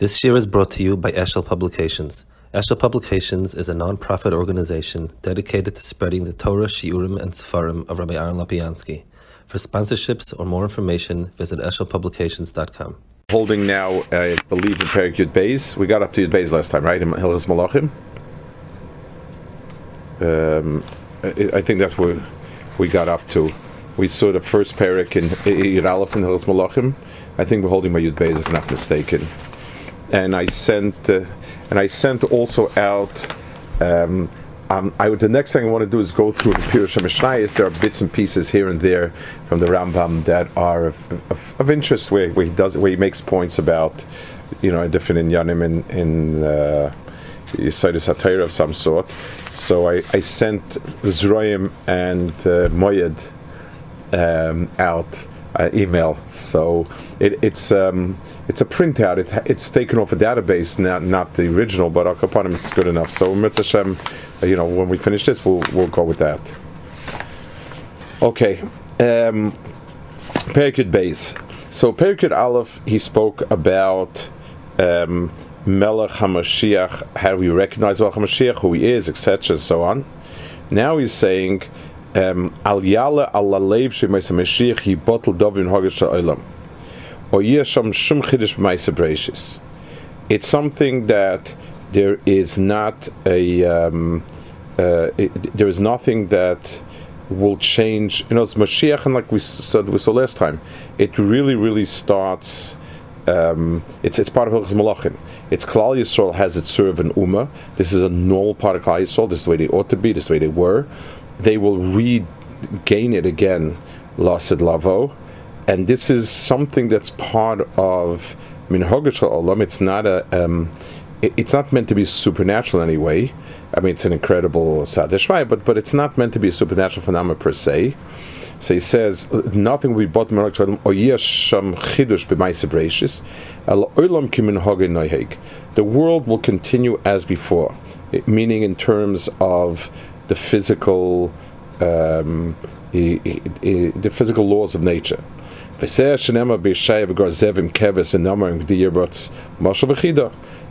This year is brought to you by Eshel Publications. Eshel Publications is a non-profit organization dedicated to spreading the Torah, Shiurim, and Sefarim of Rabbi Aaron Lopiansky. For sponsorships or more information, visit eshelpublications.com. Holding now, I believe, in Perik Yud Beis. We got up to Yud Beis last time, right? In Hilchas Malachim. Um, I think that's where we got up to. We saw the first Perik in Yud Aleph in Hilchas Malachim. I think we're holding by Yud Beis, if not mistaken. And I sent, uh, and I sent also out. Um, um, I, the next thing I want to do is go through the Pirush Mishnayos. There are bits and pieces here and there from the Rambam that are of, of, of interest, where, where he does, where he makes points about, you know, different inyanim in in uh, HaTorah of some sort. So I, I sent Zroim and uh, Moyed um, out uh, email. So it, it's um, it's a printout. It, it's taken off a database, not not the original, but Al Kapanim it's good enough. So Mitzvah uh, you know, when we finish this, we'll we'll go with that. Okay, um, Beis. So Perikid Aleph, he spoke about. Um, Melech HaMashiach, how we recognize Melech HaMashiach, who he is, etc., and so on. Now he's saying, Al Yala Al Lalev Shemaisa Mashiach, he bottled Dovin Hogish Olam. Or Yesham Shum Chidish Breishis. It's something that there is not a, um, uh, it, there is nothing that will change. You know, it's Mashiach, and like we said, we saw last time, it really, really starts. Um, it's it's part of Hilchas Malachim. It's Klal Yisrael has its serve an Ummah. This is a normal part of Klal Yisrael. This is the way they ought to be. This is the way they were. They will regain it again, Lasid Lavo, and this is something that's part of Minhogish Olam. It's not a. Um, it, it's not meant to be supernatural in any way. I mean, it's an incredible sadishmai, but but it's not meant to be a supernatural phenomenon per se. So he says nothing will be bought or yesham chidush b'maisa breishis, el olam kimin noiheg. The world will continue as before, meaning in terms of the physical, um, the physical laws of nature.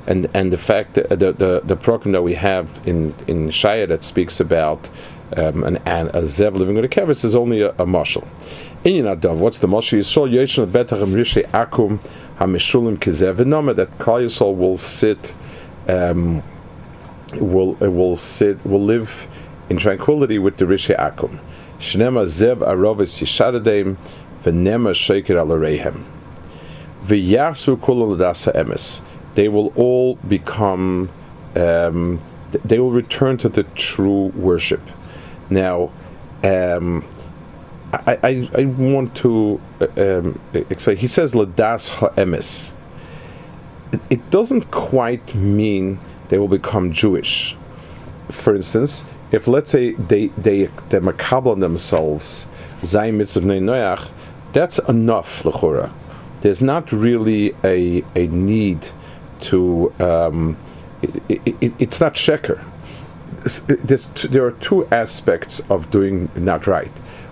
And and the fact that the the, the program that we have in in Shaya that speaks about um, an, an a zev living with a kevis is only a, a mashal. In Yinadav, what's the mashal? Yisrael Yeshan Betachem Rishi Akum Hamishulim Kizev that Klal Yisrael will sit, um, will will sit, will live in tranquility with the Rishi Akum. Shnema Zev Arovis Yishadadem V'Nema Sheker Alarehem. V'Yasu Kulon Ladasa Emes. They will all become. Um, they will return to the true worship. Now, um, I, I, I, want to um, explain. He says ladas ha'emes. It doesn't quite mean they will become Jewish. For instance, if let's say they they they makabel themselves zayin mitzvah noach, that's enough lechora. There's not really a a need to. Um, it, it, it's not sheker there are two aspects of doing not right.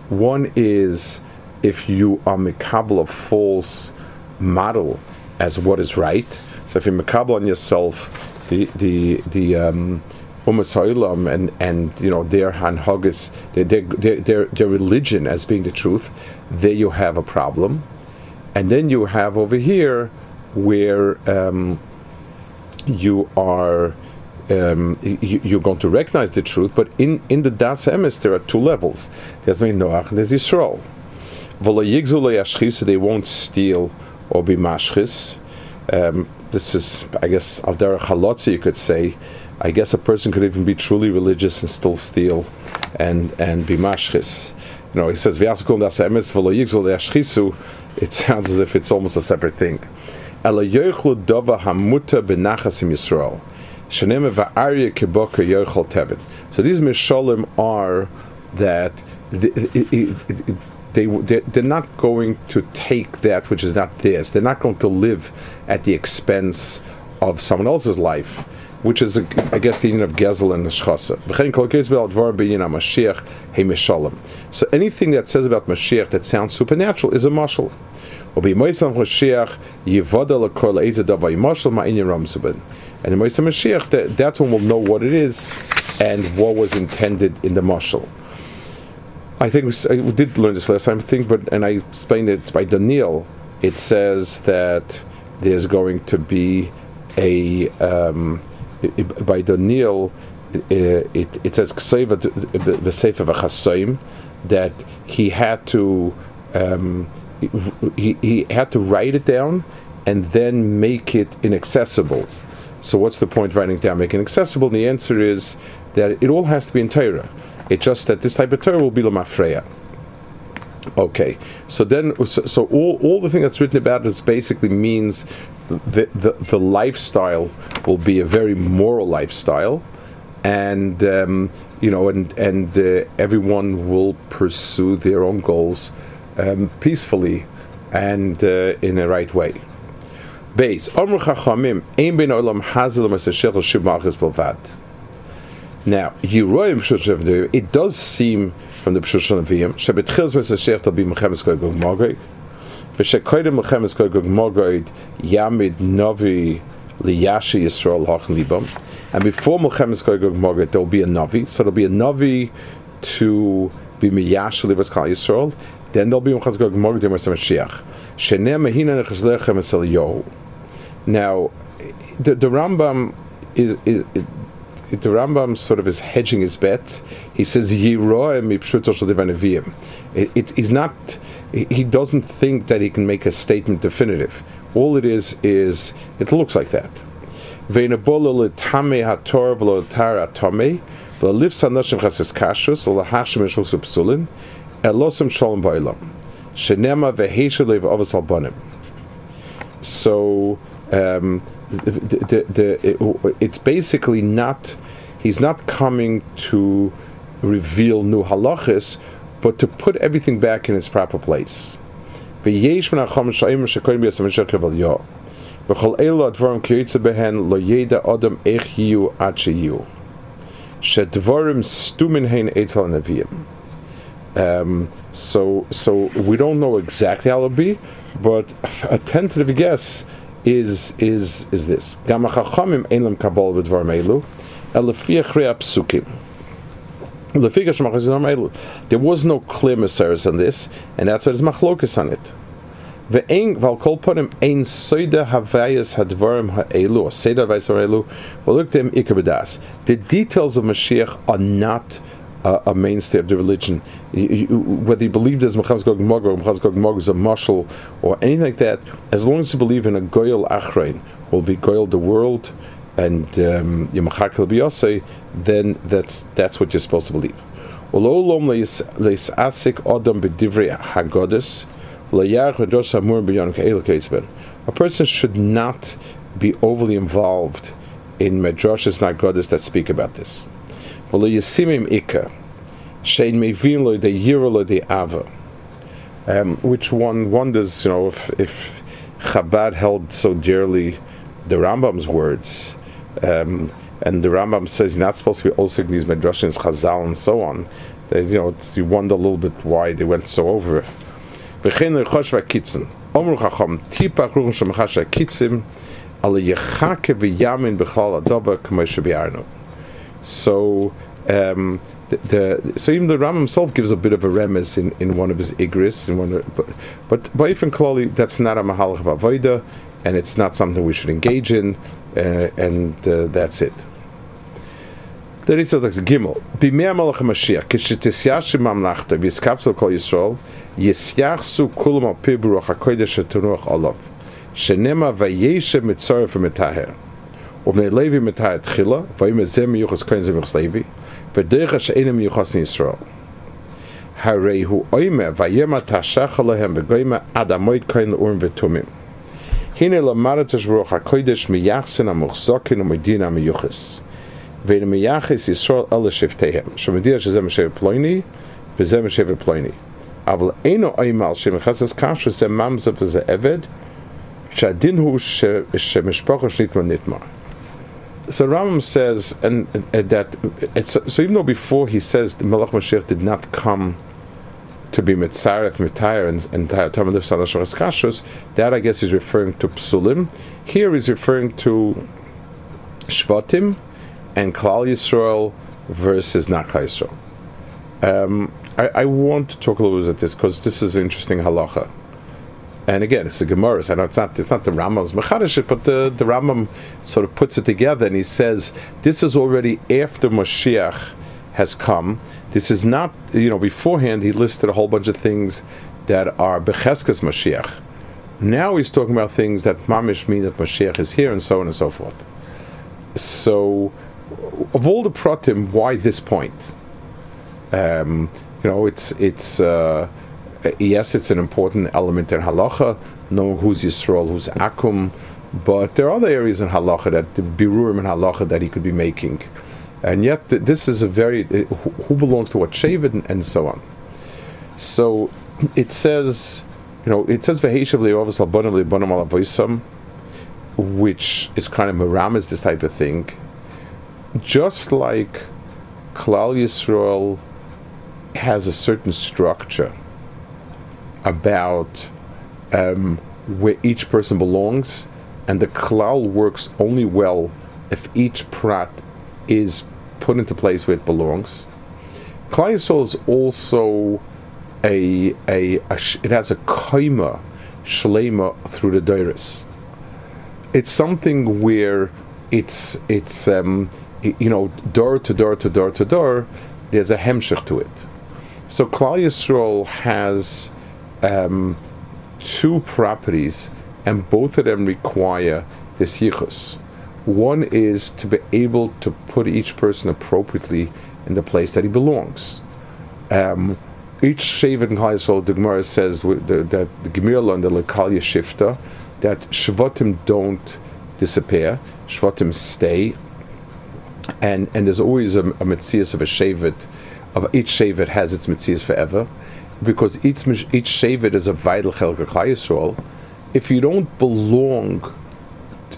One is if you are makabel a false model as what is right. So if you makabel on yourself the the the um, and and you know their hanhagas, their, their their their religion as being the truth, there you have a problem, and then you have over here where um, you are um, you, are going to recognize the truth, but in, in the Das Emes there are two levels. There's Noach and there's Yisrael. So they won't steal or be mashchis. Um, this is, I guess, Aldera Chalotzi, you could say. I guess a person could even be truly religious and still steal and, and be mashchis. You know, he says, it sounds as if it's almost a separate thing. So these mishalim are that they, they they're not going to take that which is not theirs. They're not going to live at the expense of someone else's life, which is, I guess, the union of Gezel and Neshchasa. So anything that says about Mashiach that sounds supernatural is a mashal. And the Moisam Mashiach, that, that's when we'll know what it is and what was intended in the mashal. I think we, we, did learn this last time, I think, but and I explained it by Daniel. It says that there's going to be a um, by Daniel. It, it, it says the Sefer Chasoim that he had to um, he, he had to write it down and then make it inaccessible. So what's the point writing it down, making it accessible? And the answer is that it all has to be in Torah. It's just that this type of Torah will be Lamafreya. Okay, so then, so, all, all the thing that's written about it basically means the, the, the lifestyle will be a very moral lifestyle, and um, you know, and and uh, everyone will pursue their own goals um, peacefully and uh, in the right way. Base Now, Yeroim it does seem from the Pshut Shanavim Shebetchils Masashel will be Mechemes Goy Gog Magog. V'shekoydim Mechemes Goy Gog Magog Yamid Navi Liyashi Yisrael Hachin Libam. And before Mechemes Goy Gog Magog, there will be a Navi. So there will be a Navi to be Miyash Libas Kal Yisrael then there'll be Mechaz Gog Morg Dem Mashiach. Shenem Mehina Nechazlechem Esel Yohu. Now, the, the Rambam is, is, is the Rambam sort of is hedging his bet. He says Yiroem Shadivanavim. It is not. He doesn't think that he can make a statement definitive. All it is is it looks like that. So um, the, the, the, it, it's basically not, he's not coming to reveal new halachas, but to put everything back in its proper place. ויש מן החומר שהאמר שקוראים ביסם משך לבליו. וכל אלו הדברים כיוצא בהן לא ידע אדם איך יהיו עד שיהיו. שדברים סתומים הן אצל הנביאים. Um, so, so we don't know exactly how it'll be, but a tentative guess is is is this. There was no clear meseres on this, and that's why there's machlokas on it. Kol ponim ein soida havayas hadvarim ha'elu or soida havayas ha'elu. Well, look them ikabadas. The details of Mashiach are not a, a mainstay of the religion. Whether you believe there's Mechaz Gog or Mechaz Gog is a marshal or anything like that, as long as you believe in a Goyal Achrein, will be Goyal the world and um, Yamachakal Biyase, then that's that's what you're supposed to believe. A person should not be overly involved in medrashas goddess that speak about this. V'lo yisimim ikka, shein mevin lo de yira lo de ava. Um, which one wonders, you know, if, if Chabad held so dearly the Rambam's words, um, and the Rambam says you're not supposed to be also these medrashins, Chazal, and so on. That, you know, you wonder a little bit why they went so over. V'chein lechosh v'kitzen. Omru chacham, tipach ruchon shemachash v'kitzim, ala yechake v'yamin b'chal adaba k'may shebiarnu. So um, the, the, so even the Ram himself gives a bit of a remes in, in one of his igris, in one of, but but Ba'ifin Klali, that's not a mahalach avoida, and it's not something we should engage in, uh, and uh, that's it. The Ritza like Gimel. B'mei Malach Mashiach, kishetisyash mamlachta v'yiskapsel kol Yisrael, yisyachsu kulam al pi b'ruach hakodesh olav, shenema vayeshe mitzorah v'metaher. ובני לוי מתי התחילה, ויאמר זה מיוחס כהן זה מיוחס לוי, ודרך שאינם מיוחס לישראל. הרי הוא אומר, ויאמר תשך עליהם וגוימה עד המועד כהן לאורים ותומים. הנה למדת ברוך הקודש מיחסן המוחזקין ומדין המיוחס. ואין מייחס ישראל אלה שבטיהם, שמדיע שזה משבט פלויני וזה משבט פלויני. אבל אינו אימל שמחסס קשר זה ממזה וזה עבד, שהדין הוא שמשפחה שנתמה נתמה. So Rambam says, and, and that it's so even though before he says the Malach Mashiach did not come to be mitzaref mitayr and and Talmud of Salash Kashrus, that I guess is referring to psulim. Here is referring to shvatim and Klal Yisrael versus not Yisrael. Um, I, I, want to talk a little bit about this because this is interesting halacha. And again, it's a Gemara. Know it's not it's not the Rambam's Mechadish, but the, the Rambam sort of puts it together and he says this is already after Mashiach has come. This is not you know beforehand he listed a whole bunch of things that are Becheskas Mashiach. Now he's talking about things that Mamish mean that Mashiach is here and so on and so forth. So, of all the pratim, why this point? Um, you know, it's it's uh, yes, it's an important element in halacha, knowing who's Yisrael, who's Akum, but there are other areas in halacha that the birurim in halacha that he could be making, and yet th- this is a very uh, who belongs to what shaved and, and, so on. So it says, you know, it says which is kind of maramas this type of thing. Just like Klal Yisrael has a certain structure about um, where each person belongs, and the klal works only well if each prat is put into place where it belongs. Klal Yisrael is also a, a, a it has a kaima shlema through the dairis. It's something where it's it's um, you know door to door to door to door. There's a hemshech to it. So Klal Yisrael has um, two properties, and both of them require this yichus. One is to be able to put each person appropriately in the place that he belongs. Um, each Shevet in Klal the Gemara says that the Gemara and the Lekalia Shifta, that Shvatim don't disappear, Shvatim stay, and and there's always a, a Metzias of a Shevet of each Shevet has its mitzvahs forever, because each each Shevet is a vital chelka Yisrael. If you don't belong,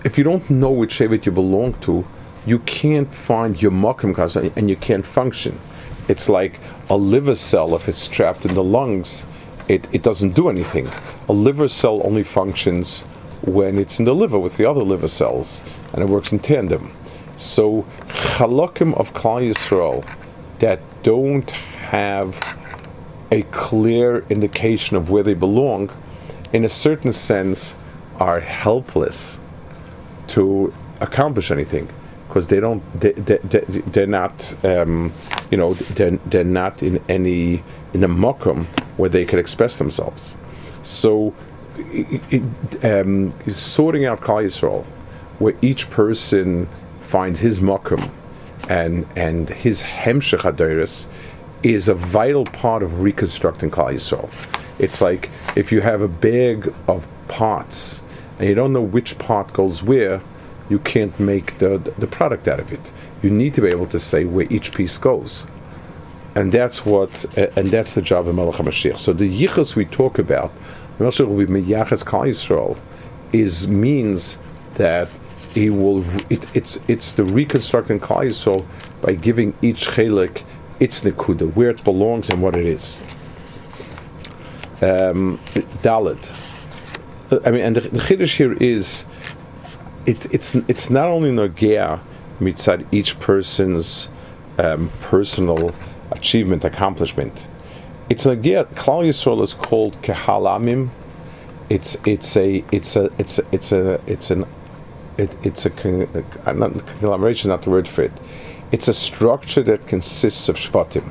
if you don't know which Shevet you belong to, you can't find your makim and you can't function. It's like a liver cell if it's trapped in the lungs, it, it doesn't do anything. A liver cell only functions when it's in the liver with the other liver cells, and it works in tandem. So, chalakim of Klal Yisrael that don't have a clear indication of where they belong, in a certain sense, are helpless to accomplish anything because they don't they, they, they, are not um, you know they're, they're not in any in a mokum where they can express themselves. So it, um, sorting out Klal Yisrael where each person finds his mokum and and his hemshech adoris is a vital part of reconstructing Klal Yisrael. It's like if you have a bag of parts and you don't know which part goes where, you can't make the, the product out of it. You need to be able to say where each piece goes. And that's what, and that's the job of Melech HaMashiach. So the yichus we talk about, Melech will be Meyachas Klal Yisrael, is means that he will. It, it's it's the reconstructing Klal Yisrael by giving each chelik its nekuda, where it belongs and what it is. Um, Dalit. I mean, and the, chiddush here is, it, it's it's not only nogea mitzad each person's um, personal achievement, accomplishment. It's nogea. Klal Yisrael is called kehalamim. It's it's a it's a it's a, it's a it's an it, it's a, a not, conglomeration, not the word for it. It's a structure that consists of shvatim.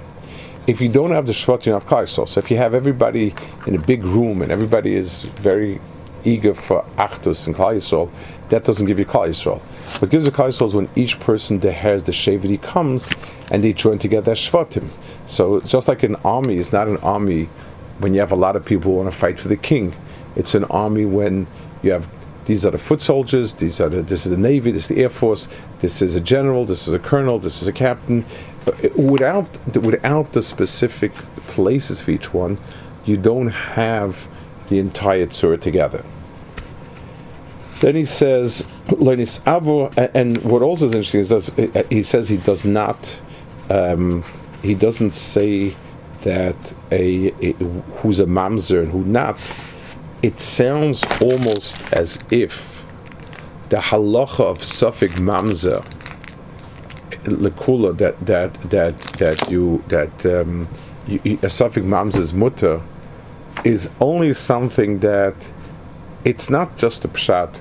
If you don't have the shvatim, have klal So if you have everybody in a big room and everybody is very eager for achdus and klal that doesn't give you klal Yisrael. What gives you klal Yisrael is when each person that has the shavity comes and they join together as shvatim. So just like an army is not an army when you have a lot of people who want to fight for the king. It's an army when you have these are the foot soldiers. These are the, this is the navy. This is the air force. This is a general. This is a colonel. This is a captain. Without without the specific places for each one, you don't have the entire tzur together. Then he says, and what also is interesting is he says he does not, um, he doesn't say that a, a who's a mamzer and who not, it sounds almost as if the halacha of safek mamzer lekula that that that that you that um, you, a safek mamzer's mutter is only something that it's not just a pshat.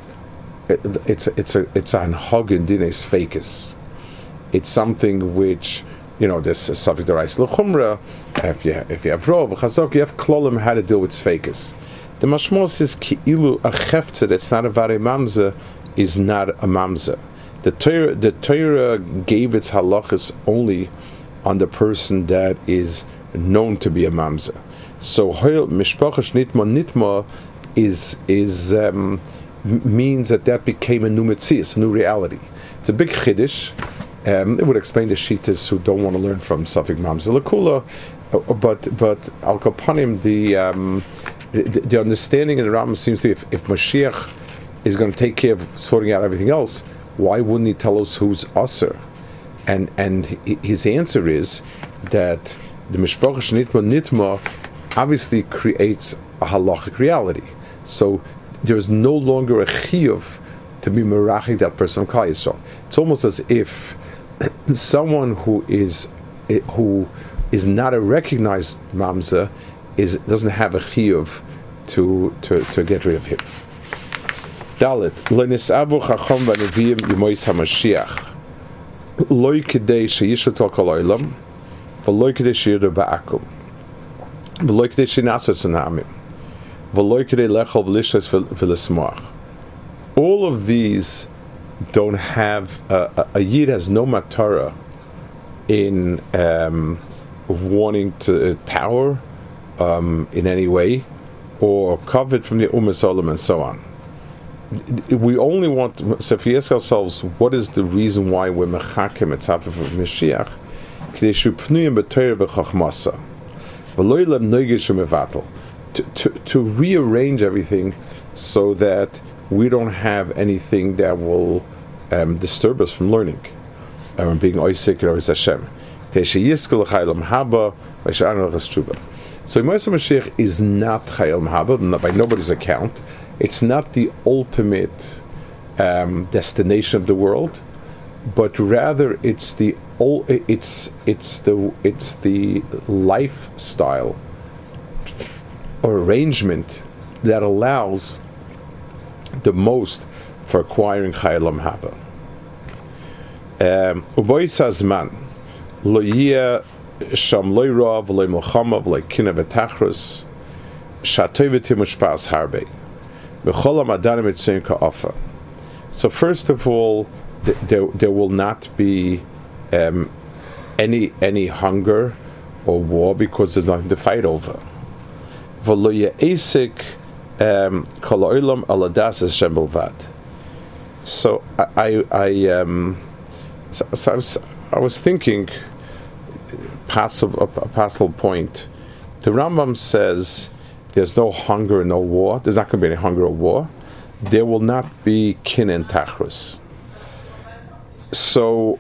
It, it's it's a it's an hogin dines fakis. It's something which you know this is subject to rice lechumra. If you if you have rov chazok, you have klolim how to deal with fakis. The mashmos says ki'ilu a cheftze that's not a vare mamza is not a mamza. The Torah the Torah gave its halachas only on the person that is known to be a mamza. So mishpachash nitma nitma is is um, means that that became a new mitzvah, a new reality. It's a big chiddush. Um, it would explain the shitas who don't want to learn from Safik Mamza Lakula, uh, but but Al Kapanim the, um, the, the understanding in the Ram seems to be if, if Mashiach is going to take care of sorting out everything else, why wouldn't he tell us who's usher? And and his answer is that the Mishpach Nitma Nitma obviously creates a halachic reality. So there's no longer a chiyuv to be merachik that person from Yisrael. It's almost as if someone who is eh, who is not a recognized mamza is doesn't have a chiyuv to, to to get rid of him. Dalit. Lenisavu chacham v'neviim yimois hamashiach. Loy kedei sheyishat kol olam v'loy kedei sheyidu ba'akum. V'loy kedei shenasas anamim all of these don't have uh, a yid has no matara in um, wanting to uh, power um, in any way or covered from the Ummah Solomon and so on. We only want so if we ask ourselves what is the reason why we're mechakim etzaper of Mashiach, mevatel to, rearrange everything so that we don't have anything that will um, disturb us from learning and um, being oisik or Hashem. So Moshe Mashiach is not Chayil Mahaba, by nobody's account. It's not the ultimate um, destination of the world, but rather it's the it's it's the it's the lifestyle arrangement that allows the most for acquiring Chayalam Haba. Uboy rav, mochama, harbe. So first of all, th- there, there will not be um, any any hunger or war because there's nothing to fight over um, aladas. So I, I, um, so, so I, was, I was thinking, possible, a possible point. The Rambam says there's no hunger, no war. There's not going to be any hunger or war. There will not be kin and tachrus. So,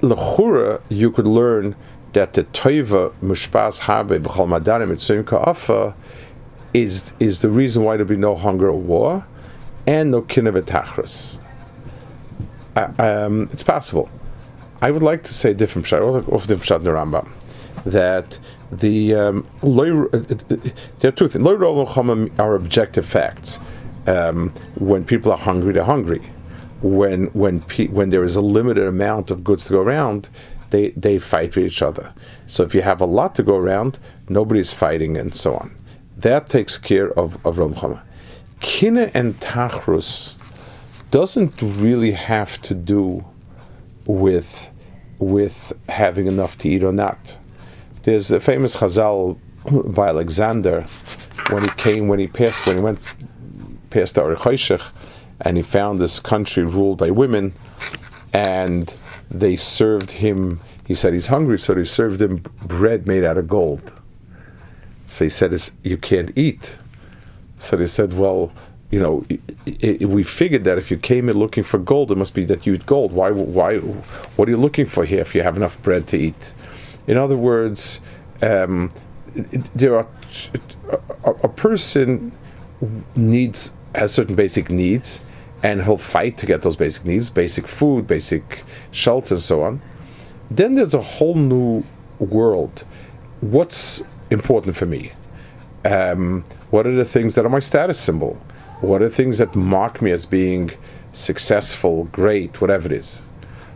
lechura, you could learn that the toiva mushpas habe b'chol madanim mitzvim ka'afa is is the reason why there'll be no hunger or war, and no kinevitachris. Uh, um, it's possible. I would like to say different pshat, of the pshat the Rambam, that the um, uh, there are two things. are objective facts. Um, when people are hungry, they're hungry. When when pe- when there is a limited amount of goods to go around, they they fight with each other. So if you have a lot to go around, nobody's fighting and so on. That takes care of, of Ram Chama. And Tachrus doesn't really have to do with with having enough to eat or not. There's a famous Chazal by Alexander when he came, when he passed, when he went past the Arichoshech, and he found this country ruled by women, and they served him. He said he's hungry, so they served him bread made out of gold. So he said, "You can't eat." So they said, "Well." You know, it, it, we figured that if you came in looking for gold, it must be that you eat gold. Why? Why? What are you looking for here if you have enough bread to eat? In other words, um, there are a, person needs has certain basic needs, and he'll fight to get those basic needs, basic food, basic shelter, and so on. Then there's a whole new world. What's important for me? Um, what are the things that are my status symbol? What are the things that mark me as being successful, great, whatever it is?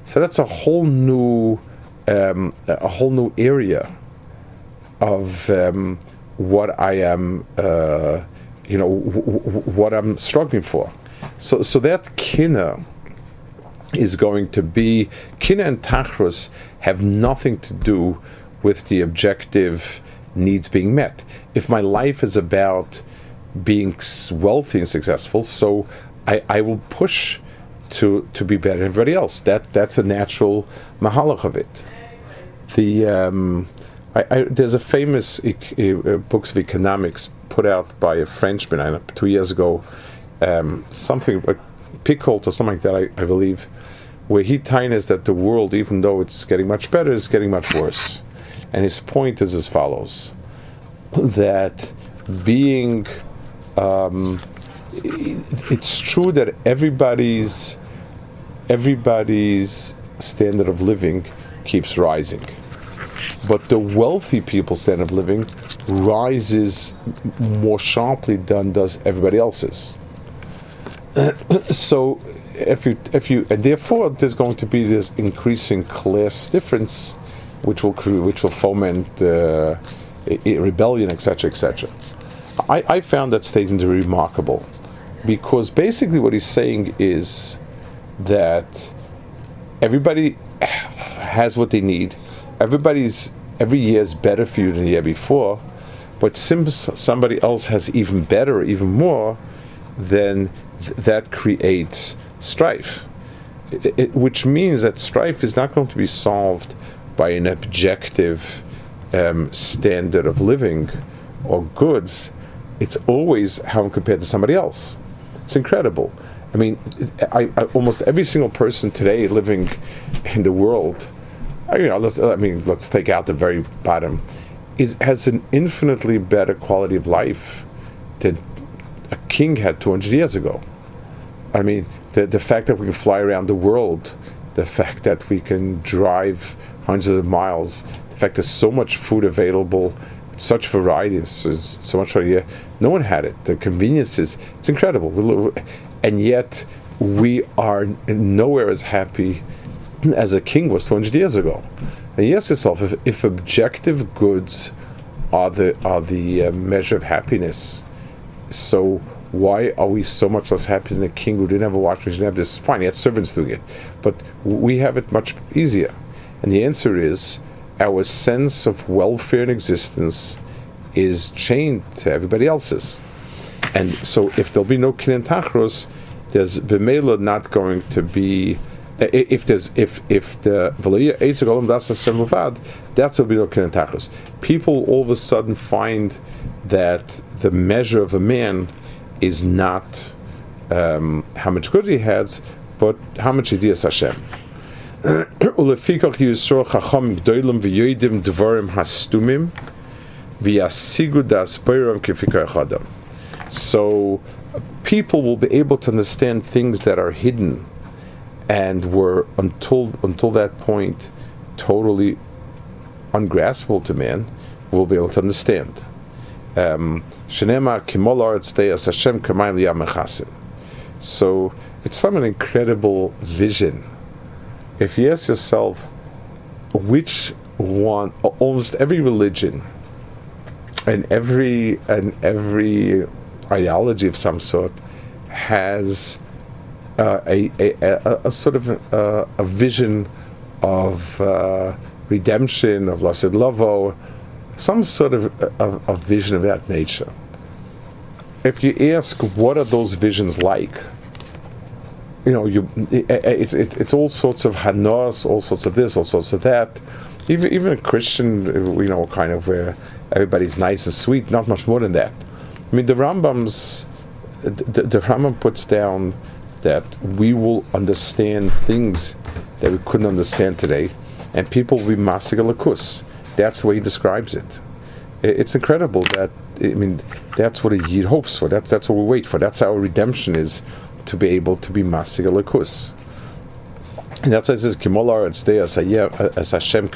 So that's a whole new, um, a whole new area of um, what I am, uh, you know, w- w- what I'm struggling for. So, so that kina is going to be kina and tachrus have nothing to do with the objective needs being met. If my life is about being wealthy and successful, so I, I will push to to be better than everybody else. That that's a natural mahalach of it. The um, I, I, there's a famous uh, books of economics put out by a Frenchman I know, two years ago, um, something like Pickholt or something like that, I, I believe, where he ties that the world, even though it's getting much better, is getting much worse. And his point is as follows: that being, um, it's true that everybody's everybody's standard of living keeps rising but the wealthy people's standard of living rises more sharply than does everybody else's. so if you if you and therefore there's going to be this increasing class difference which will which will foment uh, rebellion etc etc I, I found that statement remarkable because basically what he's saying is that everybody has what they need everybody's every year is better for you than the year before, but since somebody else has even better, even more, then th- that creates strife. It, it, which means that strife is not going to be solved by an objective um, standard of living or goods. It's always how I'm compared to somebody else. It's incredible. I mean, I, I, almost every single person today living in the world Oh, you know, let's, I mean, let's take out the very bottom. It has an infinitely better quality of life than a king had 200 years ago. I mean, the, the fact that we can fly around the world, the fact that we can drive hundreds of miles, the fact there's so much food available, such variety, so, so much variety. No one had it. The conveniences, it's incredible. And yet, we are nowhere as happy as a king was 200 years ago. And you ask yourself, if, if objective goods are the are the uh, measure of happiness, so why are we so much less happy than a king who didn't have a watch machine? Didn't have this. Fine, he had servants doing it, but we have it much easier. And the answer is our sense of welfare and existence is chained to everybody else's. And so, if there'll be no kin and tachros, there's b'meila not going to be if there's if if the v'loya esek olam das Hashem that's a bino look in. People all of a sudden find that the measure of a man is not um, how much good he has, but how much he does Hashem. Ulefikach yisro chacham gdoilim v'yoidim dvarim hastumim v'yasigu das. So people will be able to understand things that are hidden and were until until that point totally ungraspable to man, will be able to understand. Um, so it's some an incredible vision. If you ask yourself, which one, almost every religion and every and every ideology of some sort has uh, a, a, a, sort of a, a vision of uh, redemption, of Lassid Lovo, some sort of a, vision of that nature. If you ask what are those visions like, you know, you it, it's it, it's all sorts of hanos, all sorts of this, all sorts of that. Even even a Christian, you know, kind of where everybody's nice and sweet. Not much more than that. I mean, the Rambam's the, the Rambam puts down that we will understand things that we couldn't understand today, and people will be masig That's the way he describes it. it's incredible that I mean that's what a yid hopes for. That's that's what we wait for. That's our redemption is to be able to be masig elikus. And that's why it says Kimolar as Hashem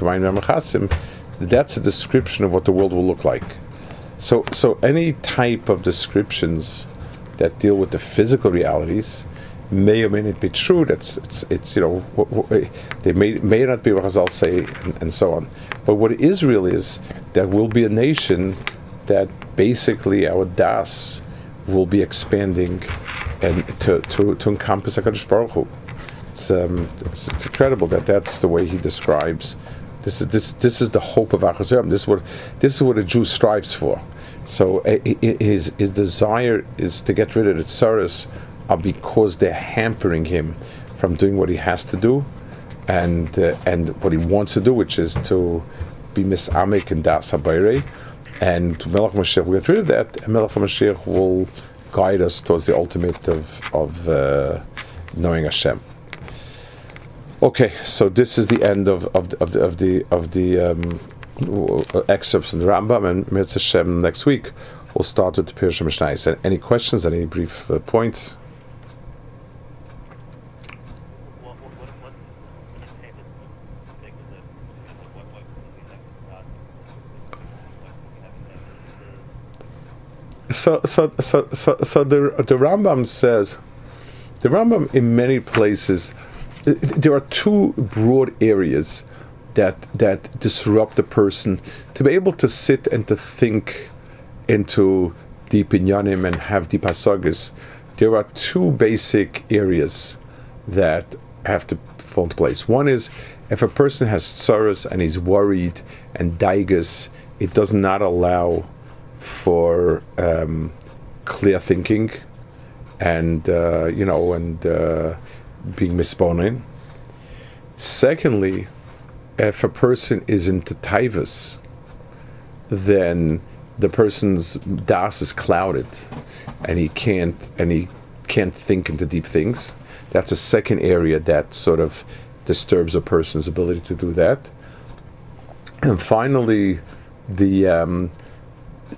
That's a description of what the world will look like. So so any type of descriptions that deal with the physical realities may or may not be true. That's it's it's you know they may may not be what Chazal say and, and, so on. But what is real is that we'll be a nation that basically our das will be expanding and to to, to encompass Hakadosh Baruch Hu. It's, um, it's, it's incredible that that's the way he describes. This is this this is the hope of Achazim. This is what this is what a Jew strives for. So uh, his his desire is to get rid of the tsaras are because they're hampering him from doing what he has to do and uh, and what he wants to do, which is to be misamik and das habayre. And Melech Mashiach will get rid of that, and Melech Mashiach will guide us towards the ultimate of of uh, knowing Hashem. Okay, so this is the end of of, of the of the, of the um, excerpts from the Rambam, and Mitzvah Hashem next week we'll start with the Pirush Mishnah. Any questions? Any brief uh, points? So so so so, so the the Rambam says the Rambam in many places there are two broad areas that that disrupt the person to be able to sit and to think into deep inyanim and have deep hasagas. There are two basic areas that have to fall into place. One is if a person has tsaras and he's worried and daigas, it does not allow for um, clear thinking and uh, you know and uh, being misponing. Secondly, if a person is into taivas, then the person's das is clouded, and he can't and he can't think into deep things. That's a second area that sort of disturbs a person's ability to do that. And finally, the um,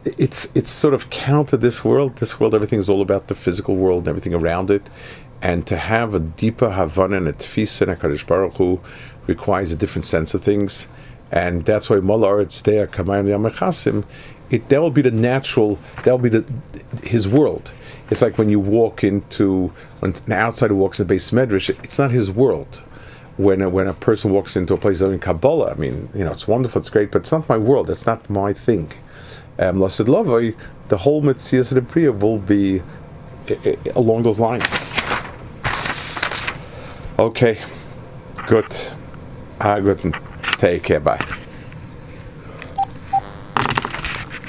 it's it's sort of counter this world. This world, everything is all about the physical world and everything around it. And to have a deeper Havana and a Tfisa and a Kaddish Baruch Hu requires a different sense of things. And that's why it's there, Kamayim Yamachasim, it that will be the natural that will be the his world. It's like when you walk into when an outsider walks in the base medrash, it's not his world. When a, when a person walks into a place in Kabbalah, I mean, you know, it's wonderful, it's great, but it's not my world. It's not my thing um, Lavoi, the whole Mitzvah of the will be along those lines. Okay, good. Ah, good. Take care. Bye.